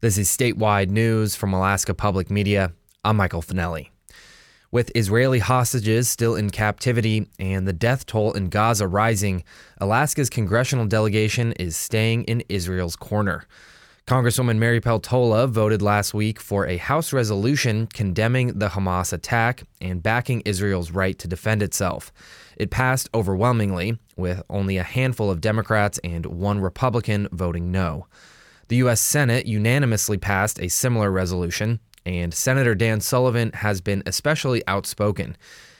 This is statewide news from Alaska Public Media. I'm Michael Finelli. With Israeli hostages still in captivity and the death toll in Gaza rising, Alaska's congressional delegation is staying in Israel's corner. Congresswoman Mary Peltola voted last week for a House resolution condemning the Hamas attack and backing Israel's right to defend itself. It passed overwhelmingly, with only a handful of Democrats and one Republican voting no. The U.S. Senate unanimously passed a similar resolution, and Senator Dan Sullivan has been especially outspoken.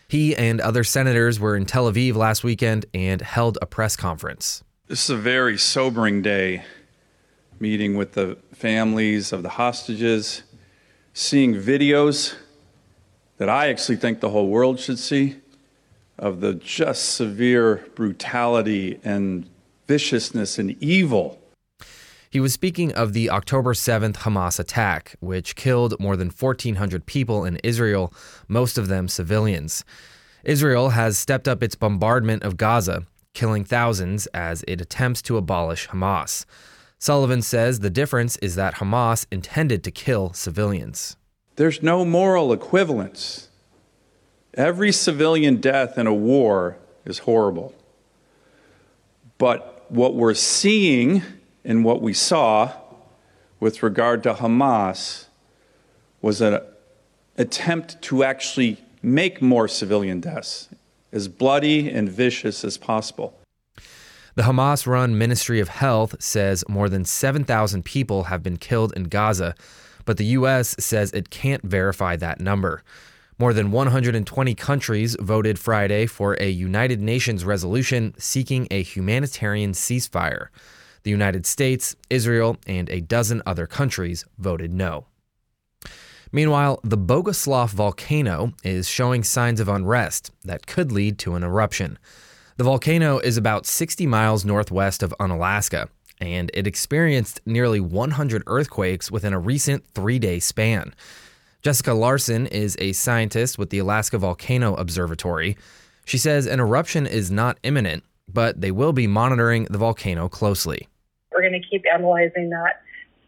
He and other senators were in Tel Aviv last weekend and held a press conference. This is a very sobering day, meeting with the families of the hostages, seeing videos that I actually think the whole world should see of the just severe brutality and viciousness and evil he was speaking of the October 7th Hamas attack, which killed more than 1,400 people in Israel, most of them civilians. Israel has stepped up its bombardment of Gaza, killing thousands as it attempts to abolish Hamas. Sullivan says the difference is that Hamas intended to kill civilians. There's no moral equivalence. Every civilian death in a war is horrible. But what we're seeing in what we saw with regard to Hamas was an attempt to actually make more civilian deaths as bloody and vicious as possible. The Hamas run Ministry of Health says more than 7,000 people have been killed in Gaza, but the U.S. says it can't verify that number. More than 120 countries voted Friday for a United Nations resolution seeking a humanitarian ceasefire. The United States, Israel, and a dozen other countries voted no. Meanwhile, the Bogoslof volcano is showing signs of unrest that could lead to an eruption. The volcano is about 60 miles northwest of Unalaska, and it experienced nearly 100 earthquakes within a recent three day span. Jessica Larsen is a scientist with the Alaska Volcano Observatory. She says an eruption is not imminent, but they will be monitoring the volcano closely. Going to keep analyzing that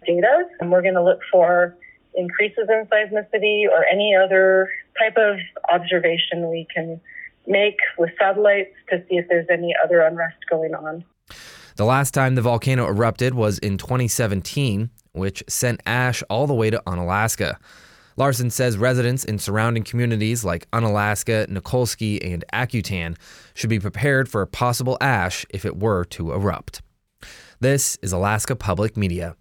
data, and we're going to look for increases in seismicity or any other type of observation we can make with satellites to see if there's any other unrest going on. The last time the volcano erupted was in 2017, which sent ash all the way to Unalaska. Larsen says residents in surrounding communities like Unalaska, Nikolski, and Akutan should be prepared for a possible ash if it were to erupt. This is Alaska Public Media.